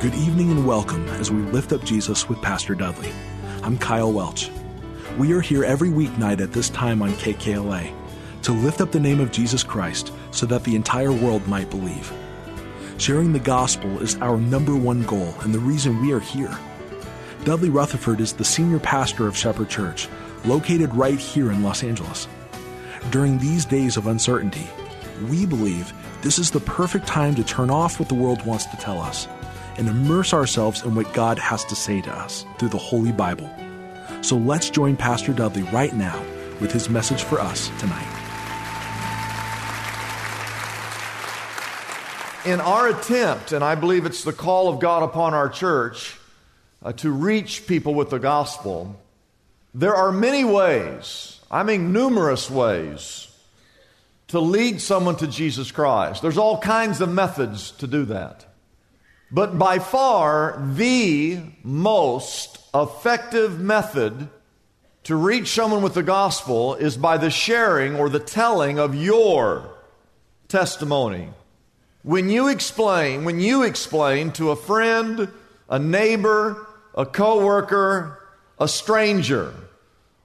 Good evening and welcome as we lift up Jesus with Pastor Dudley. I'm Kyle Welch. We are here every weeknight at this time on KKLA to lift up the name of Jesus Christ so that the entire world might believe. Sharing the gospel is our number one goal and the reason we are here. Dudley Rutherford is the senior pastor of Shepherd Church, located right here in Los Angeles. During these days of uncertainty, we believe this is the perfect time to turn off what the world wants to tell us and immerse ourselves in what God has to say to us through the Holy Bible. So let's join Pastor Dudley right now with his message for us tonight. In our attempt, and I believe it's the call of God upon our church uh, to reach people with the gospel, there are many ways, I mean numerous ways, to lead someone to Jesus Christ. There's all kinds of methods to do that. But by far, the most effective method to reach someone with the gospel is by the sharing or the telling of your testimony. When you explain, when you explain to a friend, a neighbor, a coworker, a stranger,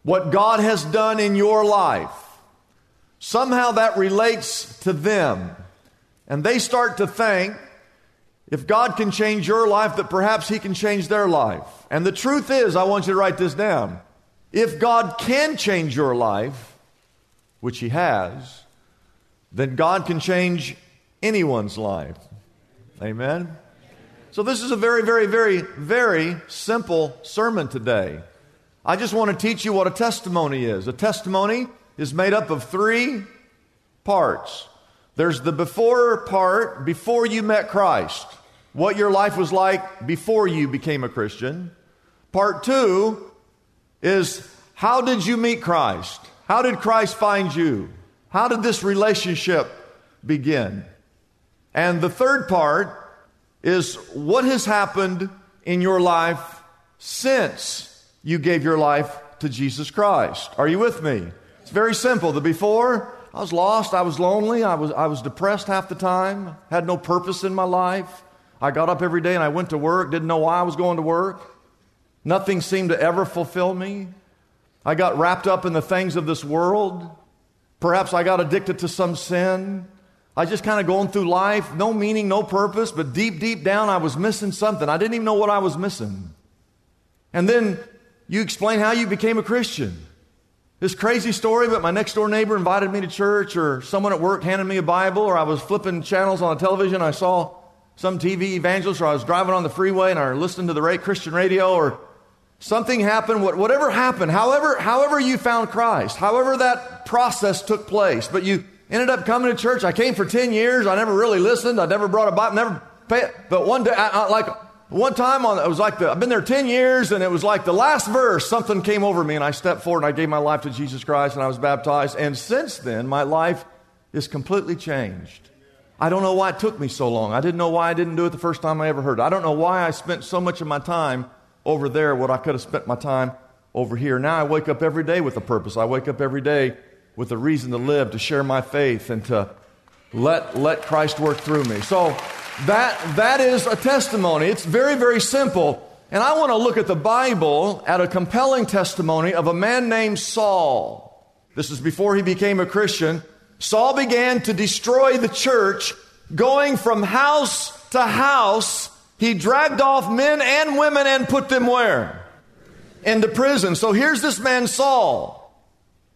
what God has done in your life, somehow that relates to them. And they start to think if God can change your life, that perhaps He can change their life. And the truth is, I want you to write this down. If God can change your life, which He has, then God can change anyone's life. Amen? So, this is a very, very, very, very simple sermon today. I just want to teach you what a testimony is. A testimony is made up of three parts. There's the before part, before you met Christ, what your life was like before you became a Christian. Part two is how did you meet Christ? How did Christ find you? How did this relationship begin? And the third part is what has happened in your life since you gave your life to Jesus Christ. Are you with me? It's very simple. The before, I was lost, I was lonely, I was, I was depressed half the time, had no purpose in my life. I got up every day and I went to work, didn't know why I was going to work. Nothing seemed to ever fulfill me. I got wrapped up in the things of this world. Perhaps I got addicted to some sin. I just kind of going through life, no meaning, no purpose, but deep, deep down, I was missing something. I didn't even know what I was missing. And then you explain how you became a Christian. This crazy story, but my next door neighbor invited me to church, or someone at work handed me a Bible, or I was flipping channels on the television. I saw some TV evangelist, or I was driving on the freeway and I was listening to the Christian radio, or something happened. Whatever happened, however, however you found Christ, however that process took place, but you ended up coming to church. I came for ten years. I never really listened. I never brought a Bible. Never. Paid, but one day, I, I, like one time on, it was like the, I've been there 10 years and it was like the last verse, something came over me and I stepped forward and I gave my life to Jesus Christ and I was baptized. And since then, my life is completely changed. I don't know why it took me so long. I didn't know why I didn't do it the first time I ever heard it. I don't know why I spent so much of my time over there what I could have spent my time over here. Now I wake up every day with a purpose. I wake up every day with a reason to live, to share my faith, and to let, let Christ work through me. So that, that is a testimony. It's very, very simple. And I want to look at the Bible at a compelling testimony of a man named Saul. This is before he became a Christian. Saul began to destroy the church, going from house to house. He dragged off men and women and put them where? Into prison. So here's this man, Saul,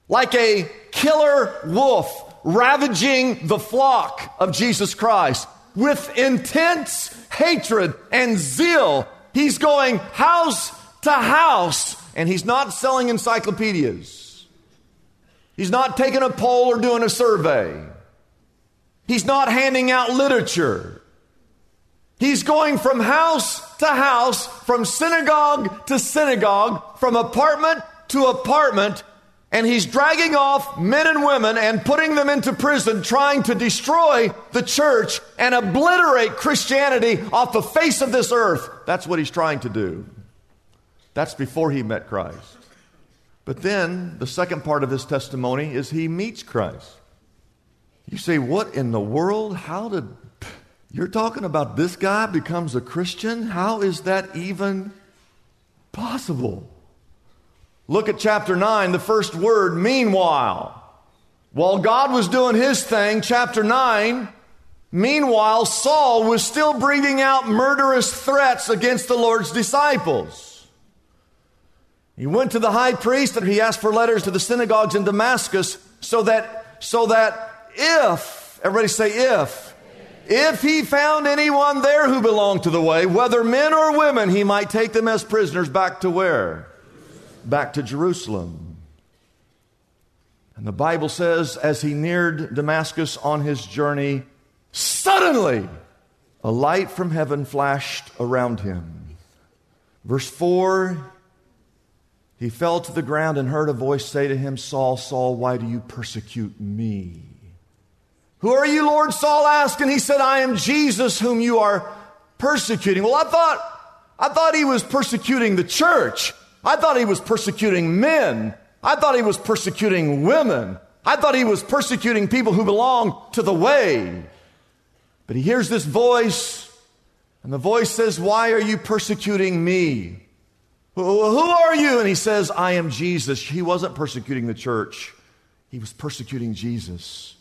like a killer wolf ravaging the flock of Jesus Christ with intense hatred and zeal. He's going house to house and he's not selling encyclopedias. He's not taking a poll or doing a survey. He's not handing out literature. He's going from house to house, from synagogue to synagogue, from apartment to apartment, and he's dragging off men and women and putting them into prison, trying to destroy the church and obliterate Christianity off the face of this earth. That's what he's trying to do. That's before he met Christ. But then the second part of his testimony is he meets Christ. You say, What in the world? How did. You're talking about this guy becomes a Christian? How is that even possible? Look at chapter 9, the first word, meanwhile. While God was doing his thing, chapter 9, meanwhile, Saul was still breathing out murderous threats against the Lord's disciples. He went to the high priest and he asked for letters to the synagogues in Damascus so that, so that if, everybody say if, if he found anyone there who belonged to the way, whether men or women, he might take them as prisoners back to where? Back to Jerusalem. And the Bible says, as he neared Damascus on his journey, suddenly a light from heaven flashed around him. Verse 4 He fell to the ground and heard a voice say to him, Saul, Saul, why do you persecute me? Who are you, Lord? Saul asked, and he said, I am Jesus whom you are persecuting. Well, I thought, I thought he was persecuting the church. I thought he was persecuting men. I thought he was persecuting women. I thought he was persecuting people who belong to the way. But he hears this voice, and the voice says, Why are you persecuting me? Who are you? And he says, I am Jesus. He wasn't persecuting the church, he was persecuting Jesus.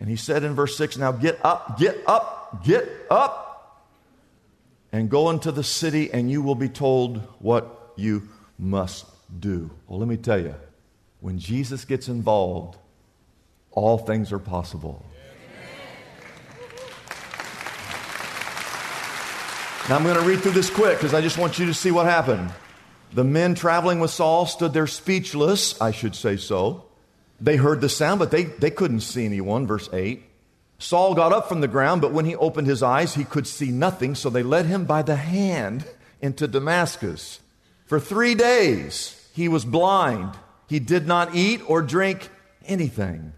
And he said in verse 6, Now get up, get up, get up, and go into the city, and you will be told what you must do. Well, let me tell you, when Jesus gets involved, all things are possible. Now I'm going to read through this quick because I just want you to see what happened. The men traveling with Saul stood there speechless, I should say so. They heard the sound, but they, they couldn't see anyone. Verse 8. Saul got up from the ground, but when he opened his eyes, he could see nothing, so they led him by the hand into Damascus. For three days he was blind. He did not eat or drink anything.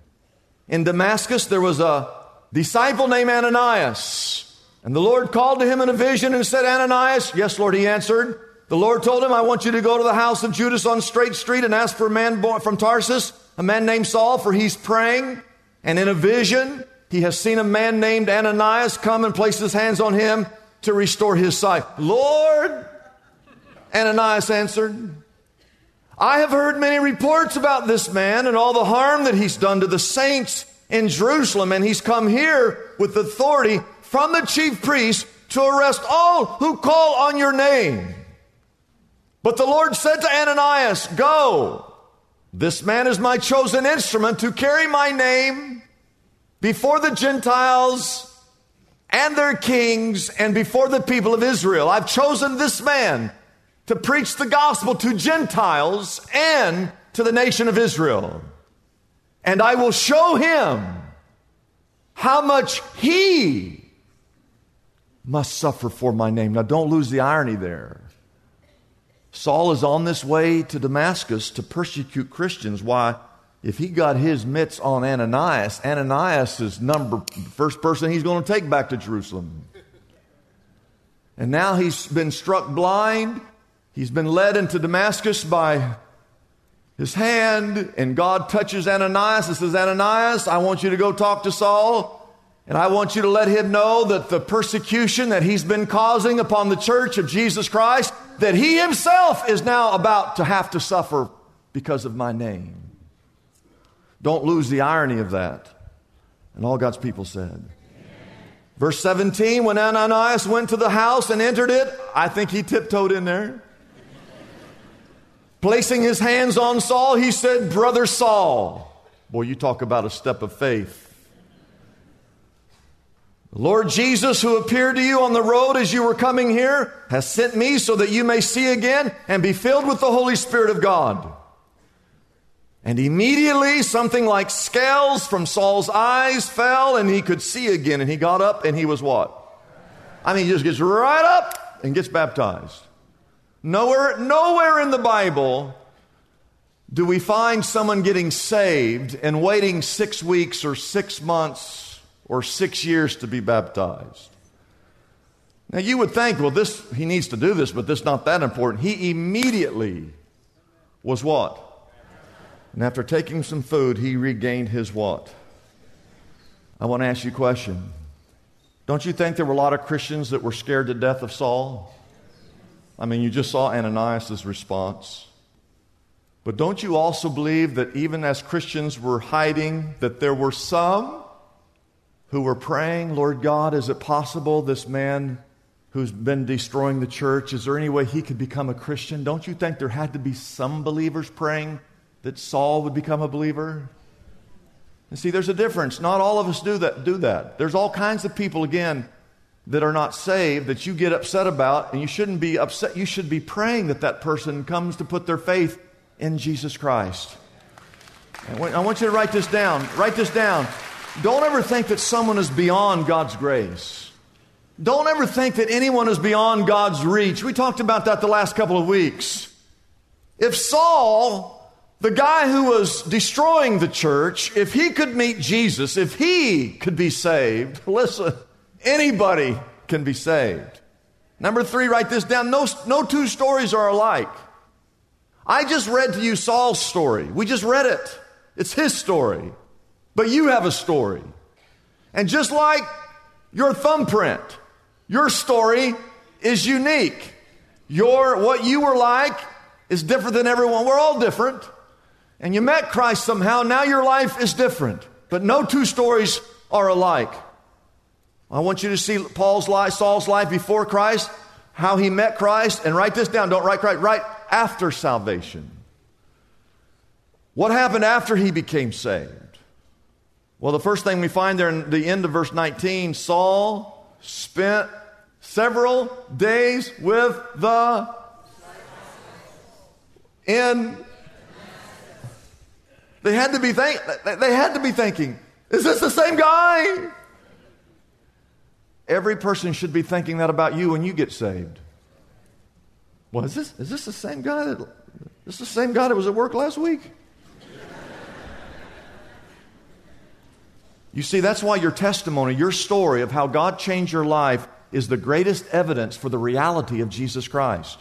In Damascus, there was a disciple named Ananias. And the Lord called to him in a vision and said, Ananias, yes, Lord, he answered. The Lord told him, I want you to go to the house of Judas on Straight Street and ask for a man from Tarsus, a man named Saul, for he's praying. And in a vision, he has seen a man named Ananias come and place his hands on him to restore his sight. Lord, Ananias answered, I have heard many reports about this man and all the harm that he's done to the saints in Jerusalem, and he's come here with authority from the chief priest to arrest all who call on your name. But the Lord said to Ananias, Go, this man is my chosen instrument to carry my name before the Gentiles and their kings and before the people of Israel. I've chosen this man to preach the gospel to Gentiles and to the nation of Israel. And I will show him how much he must suffer for my name. Now, don't lose the irony there. Saul is on this way to Damascus to persecute Christians. Why? If he got his mitts on Ananias, Ananias is number first person he's going to take back to Jerusalem. And now he's been struck blind. He's been led into Damascus by his hand, and God touches Ananias and says, Ananias, I want you to go talk to Saul, and I want you to let him know that the persecution that he's been causing upon the church of Jesus Christ, that he himself is now about to have to suffer because of my name. Don't lose the irony of that. And all God's people said. Verse 17, when Ananias went to the house and entered it, I think he tiptoed in there. Placing his hands on Saul, he said, Brother Saul. Boy, you talk about a step of faith. Lord Jesus, who appeared to you on the road as you were coming here, has sent me so that you may see again and be filled with the Holy Spirit of God. And immediately something like scales from Saul's eyes fell and he could see again. And he got up and he was what? I mean, he just gets right up and gets baptized. Nowhere, nowhere in the Bible do we find someone getting saved and waiting six weeks or six months or six years to be baptized. Now you would think, well, this he needs to do this, but this not that important. He immediately was what? And after taking some food, he regained his what? I want to ask you a question. Don't you think there were a lot of Christians that were scared to death of Saul? I mean, you just saw Ananias' response. But don't you also believe that even as Christians were hiding, that there were some who were praying, Lord God, is it possible this man who's been destroying the church, is there any way he could become a Christian? Don't you think there had to be some believers praying that Saul would become a believer? And see, there's a difference. Not all of us do that. Do that. There's all kinds of people, again, that are not saved that you get upset about, and you shouldn't be upset. You should be praying that that person comes to put their faith in Jesus Christ. I want you to write this down. Write this down. Don't ever think that someone is beyond God's grace. Don't ever think that anyone is beyond God's reach. We talked about that the last couple of weeks. If Saul, the guy who was destroying the church, if he could meet Jesus, if he could be saved, listen, anybody can be saved. Number three, write this down. No, no two stories are alike. I just read to you Saul's story. We just read it. It's his story. But you have a story. And just like your thumbprint, your story is unique. Your, what you were like is different than everyone. We're all different. And you met Christ somehow. Now your life is different. But no two stories are alike. I want you to see Paul's life, Saul's life before Christ, how he met Christ, and write this down. Don't write Christ, write after salvation. What happened after he became saved? Well, the first thing we find there in the end of verse 19 Saul spent several days with the in they had to be think, they had to be thinking is this the same guy every person should be thinking that about you when you get saved well is this is this the same guy that this the same guy that was at work last week You see, that's why your testimony, your story of how God changed your life, is the greatest evidence for the reality of Jesus Christ.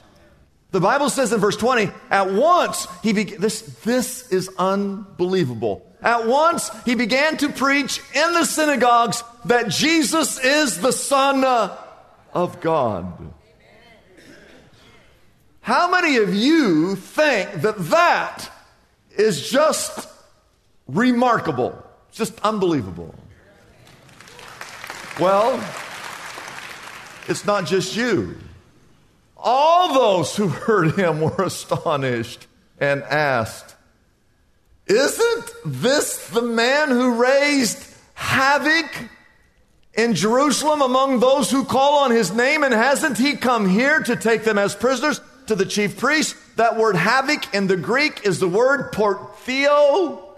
The Bible says in verse 20, at once he began, this, this is unbelievable. At once he began to preach in the synagogues that Jesus is the Son uh, of God. How many of you think that that is just remarkable? Just unbelievable. Well, it's not just you. All those who heard him were astonished and asked, Isn't this the man who raised havoc in Jerusalem among those who call on his name? And hasn't he come here to take them as prisoners to the chief priests? That word havoc in the Greek is the word portheo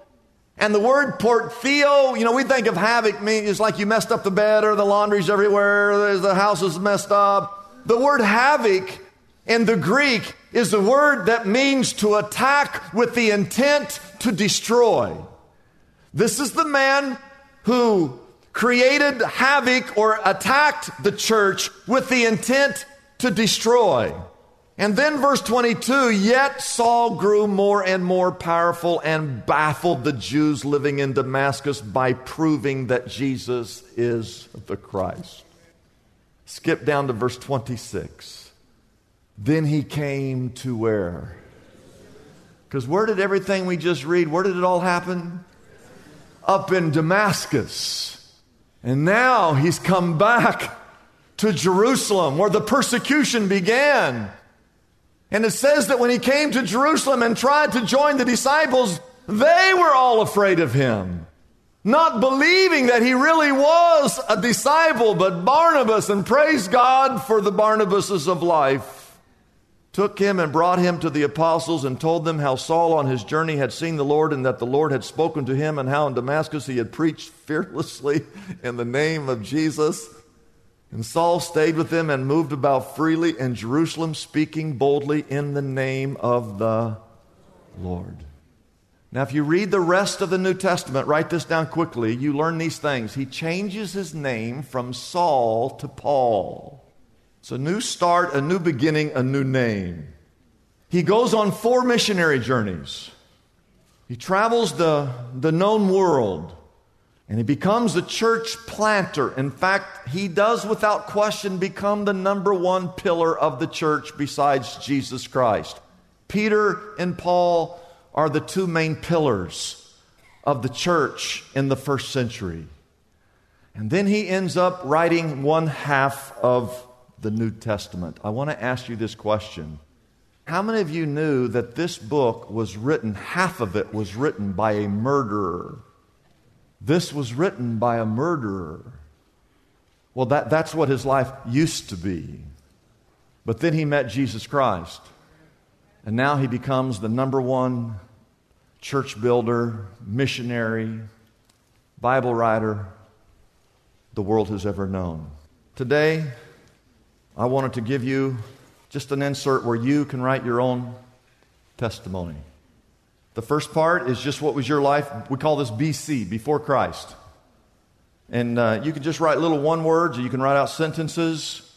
and the word portheo, you know, we think of havoc means it's like you messed up the bed or the laundry's everywhere, the house is messed up. The word havoc in the Greek is the word that means to attack with the intent to destroy. This is the man who created havoc or attacked the church with the intent to destroy. And then verse 22 Yet Saul grew more and more powerful and baffled the Jews living in Damascus by proving that Jesus is the Christ. Skip down to verse 26. Then he came to where? Because where did everything we just read, where did it all happen? Up in Damascus. And now he's come back to Jerusalem where the persecution began. And it says that when he came to Jerusalem and tried to join the disciples, they were all afraid of him. not believing that he really was a disciple, but Barnabas, and praise God for the Barnabases of life, took him and brought him to the apostles and told them how Saul on his journey had seen the Lord and that the Lord had spoken to him and how in Damascus he had preached fearlessly in the name of Jesus. And Saul stayed with them and moved about freely in Jerusalem, speaking boldly in the name of the Lord. Now, if you read the rest of the New Testament, write this down quickly, you learn these things. He changes his name from Saul to Paul. It's a new start, a new beginning, a new name. He goes on four missionary journeys. He travels the, the known world and he becomes a church planter. In fact, he does without question become the number one pillar of the church besides Jesus Christ. Peter and Paul are the two main pillars of the church in the first century. And then he ends up writing one half of the New Testament. I want to ask you this question. How many of you knew that this book was written, half of it was written by a murderer? This was written by a murderer. Well, that, that's what his life used to be. But then he met Jesus Christ. And now he becomes the number one church builder, missionary, Bible writer the world has ever known. Today, I wanted to give you just an insert where you can write your own testimony. The first part is just what was your life. We call this BC, before Christ. And uh, you can just write little one words or you can write out sentences.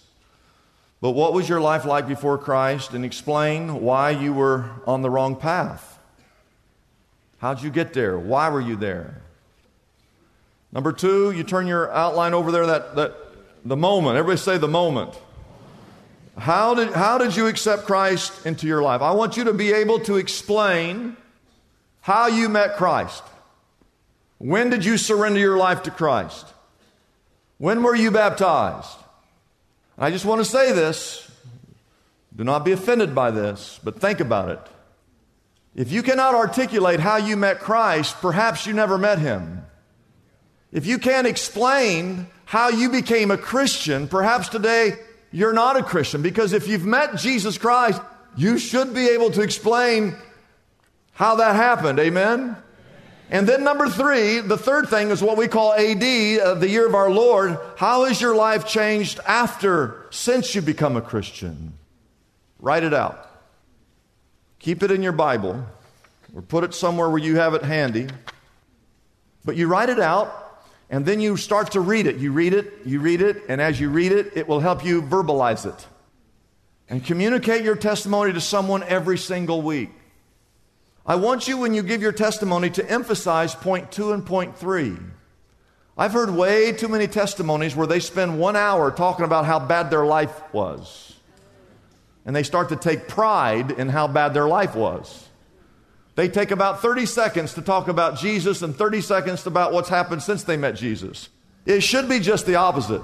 But what was your life like before Christ and explain why you were on the wrong path? How'd you get there? Why were you there? Number two, you turn your outline over there, that, that the moment. Everybody say the moment. How did, how did you accept Christ into your life? I want you to be able to explain how you met Christ. When did you surrender your life to Christ? When were you baptized? I just want to say this. Do not be offended by this, but think about it. If you cannot articulate how you met Christ, perhaps you never met him. If you can't explain how you became a Christian, perhaps today you're not a Christian because if you've met Jesus Christ, you should be able to explain how that happened. Amen? And then, number three, the third thing is what we call AD, uh, the year of our Lord. How has your life changed after, since you become a Christian? Write it out. Keep it in your Bible or put it somewhere where you have it handy. But you write it out and then you start to read it. You read it, you read it, and as you read it, it will help you verbalize it. And communicate your testimony to someone every single week. I want you, when you give your testimony, to emphasize point two and point three. I've heard way too many testimonies where they spend one hour talking about how bad their life was. And they start to take pride in how bad their life was. They take about 30 seconds to talk about Jesus and 30 seconds about what's happened since they met Jesus. It should be just the opposite.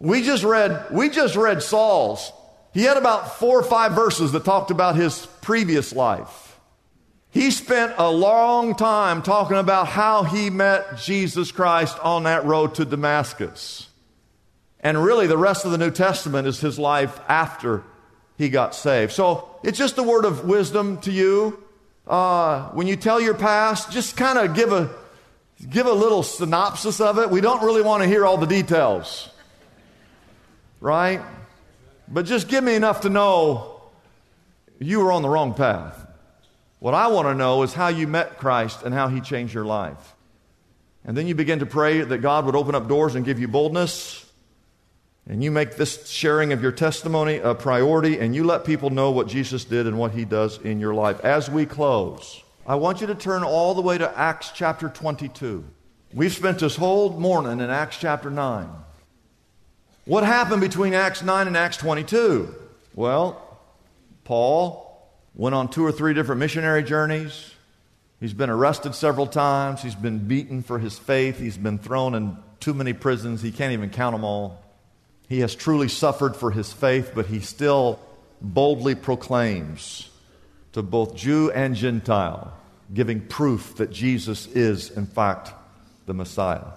We just read, we just read Saul's. He had about four or five verses that talked about his previous life. He spent a long time talking about how he met Jesus Christ on that road to Damascus. And really, the rest of the New Testament is his life after he got saved. So it's just a word of wisdom to you. Uh, when you tell your past, just kind of give a, give a little synopsis of it. We don't really want to hear all the details, right? But just give me enough to know you were on the wrong path. What I want to know is how you met Christ and how he changed your life. And then you begin to pray that God would open up doors and give you boldness. And you make this sharing of your testimony a priority and you let people know what Jesus did and what he does in your life. As we close, I want you to turn all the way to Acts chapter 22. We've spent this whole morning in Acts chapter 9. What happened between Acts 9 and Acts 22? Well, Paul went on two or three different missionary journeys. He's been arrested several times. He's been beaten for his faith. He's been thrown in too many prisons. He can't even count them all. He has truly suffered for his faith, but he still boldly proclaims to both Jew and Gentile, giving proof that Jesus is, in fact, the Messiah.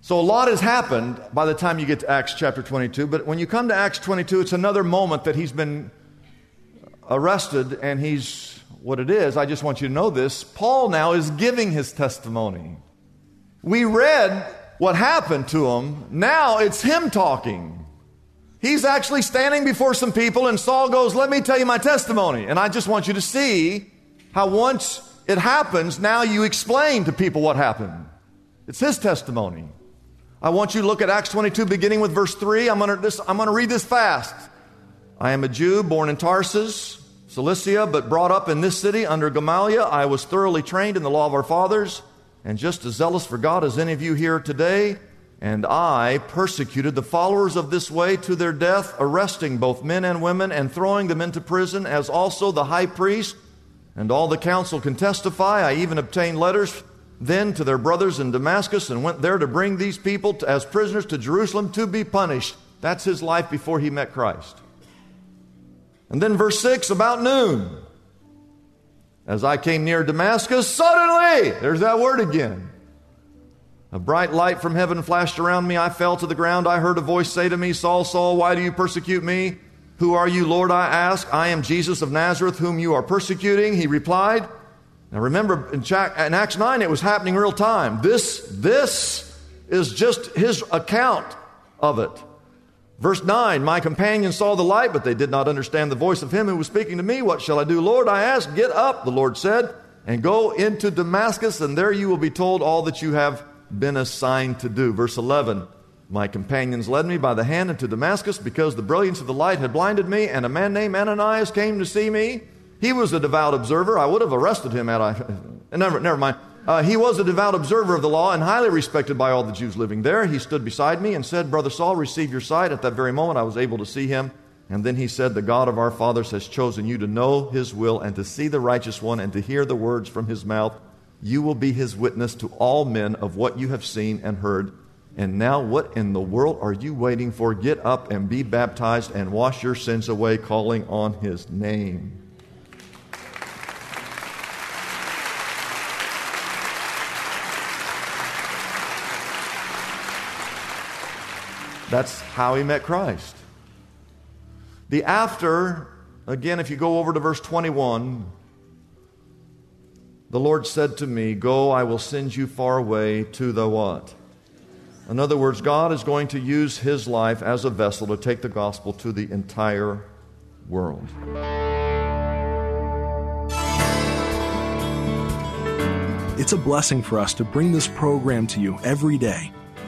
So a lot has happened by the time you get to Acts chapter 22, but when you come to Acts 22, it's another moment that he's been arrested and he's what it is. I just want you to know this. Paul now is giving his testimony. We read what happened to him. Now it's him talking. He's actually standing before some people, and Saul goes, Let me tell you my testimony. And I just want you to see how once it happens, now you explain to people what happened. It's his testimony. I want you to look at Acts 22, beginning with verse 3. I'm going to, read this fast. I am a Jew born in Tarsus, Cilicia, but brought up in this city under Gamaliel. I was thoroughly trained in the law of our fathers, and just as zealous for God as any of you here today. And I persecuted the followers of this way to their death, arresting both men and women and throwing them into prison, as also the high priest and all the council can testify. I even obtained letters then to their brothers in Damascus and went there to bring these people to, as prisoners to Jerusalem to be punished. That's his life before he met Christ. And then verse 6 about noon. As I came near Damascus, suddenly, there's that word again. A bright light from heaven flashed around me. I fell to the ground. I heard a voice say to me, Saul, Saul, why do you persecute me? Who are you, Lord? I asked. I am Jesus of Nazareth, whom you are persecuting. He replied. Now remember, in Acts 9, it was happening real time. This, this is just his account of it. Verse 9 My companions saw the light, but they did not understand the voice of him who was speaking to me. What shall I do, Lord? I asked. Get up, the Lord said, and go into Damascus, and there you will be told all that you have been assigned to do. Verse 11 My companions led me by the hand into Damascus because the brilliance of the light had blinded me, and a man named Ananias came to see me. He was a devout observer. I would have arrested him had I. Never, never mind. Uh, he was a devout observer of the law and highly respected by all the Jews living there. He stood beside me and said, Brother Saul, receive your sight. At that very moment, I was able to see him. And then he said, The God of our fathers has chosen you to know his will and to see the righteous one and to hear the words from his mouth. You will be his witness to all men of what you have seen and heard. And now, what in the world are you waiting for? Get up and be baptized and wash your sins away, calling on his name. That's how he met Christ. The after, again, if you go over to verse 21, the Lord said to me, Go, I will send you far away to the what? In other words, God is going to use his life as a vessel to take the gospel to the entire world. It's a blessing for us to bring this program to you every day.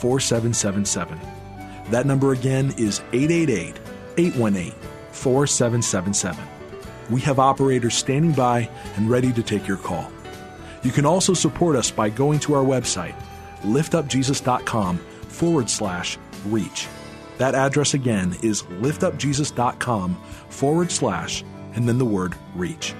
4777. That number again is 888 818 4777. We have operators standing by and ready to take your call. You can also support us by going to our website, liftupjesus.com forward slash reach. That address again is liftupjesus.com forward slash and then the word reach.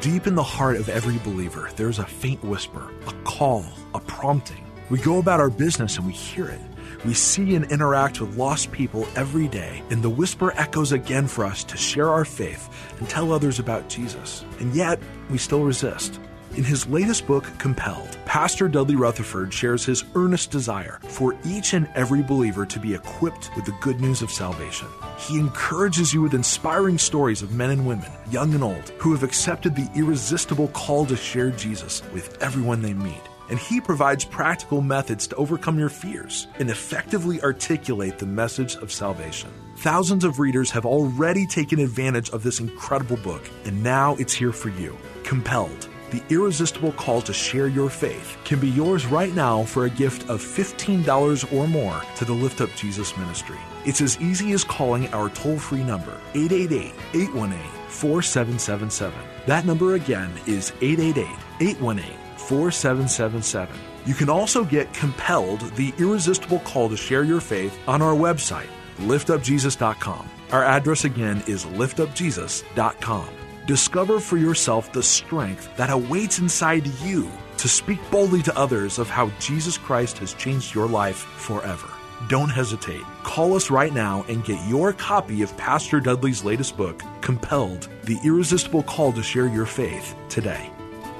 Deep in the heart of every believer, there's a faint whisper, a call, a prompting we go about our business and we hear it. We see and interact with lost people every day, and the whisper echoes again for us to share our faith and tell others about Jesus. And yet, we still resist. In his latest book, Compelled, Pastor Dudley Rutherford shares his earnest desire for each and every believer to be equipped with the good news of salvation. He encourages you with inspiring stories of men and women, young and old, who have accepted the irresistible call to share Jesus with everyone they meet and he provides practical methods to overcome your fears and effectively articulate the message of salvation. Thousands of readers have already taken advantage of this incredible book, and now it's here for you. Compelled. The irresistible call to share your faith can be yours right now for a gift of $15 or more to the Lift Up Jesus ministry. It's as easy as calling our toll free number, 888 818 4777. That number again is 888 818 4777. You can also get Compelled, the irresistible call to share your faith, on our website, liftupjesus.com. Our address again is liftupjesus.com. Discover for yourself the strength that awaits inside you to speak boldly to others of how Jesus Christ has changed your life forever. Don't hesitate. Call us right now and get your copy of Pastor Dudley's latest book, Compelled The Irresistible Call to Share Your Faith, today.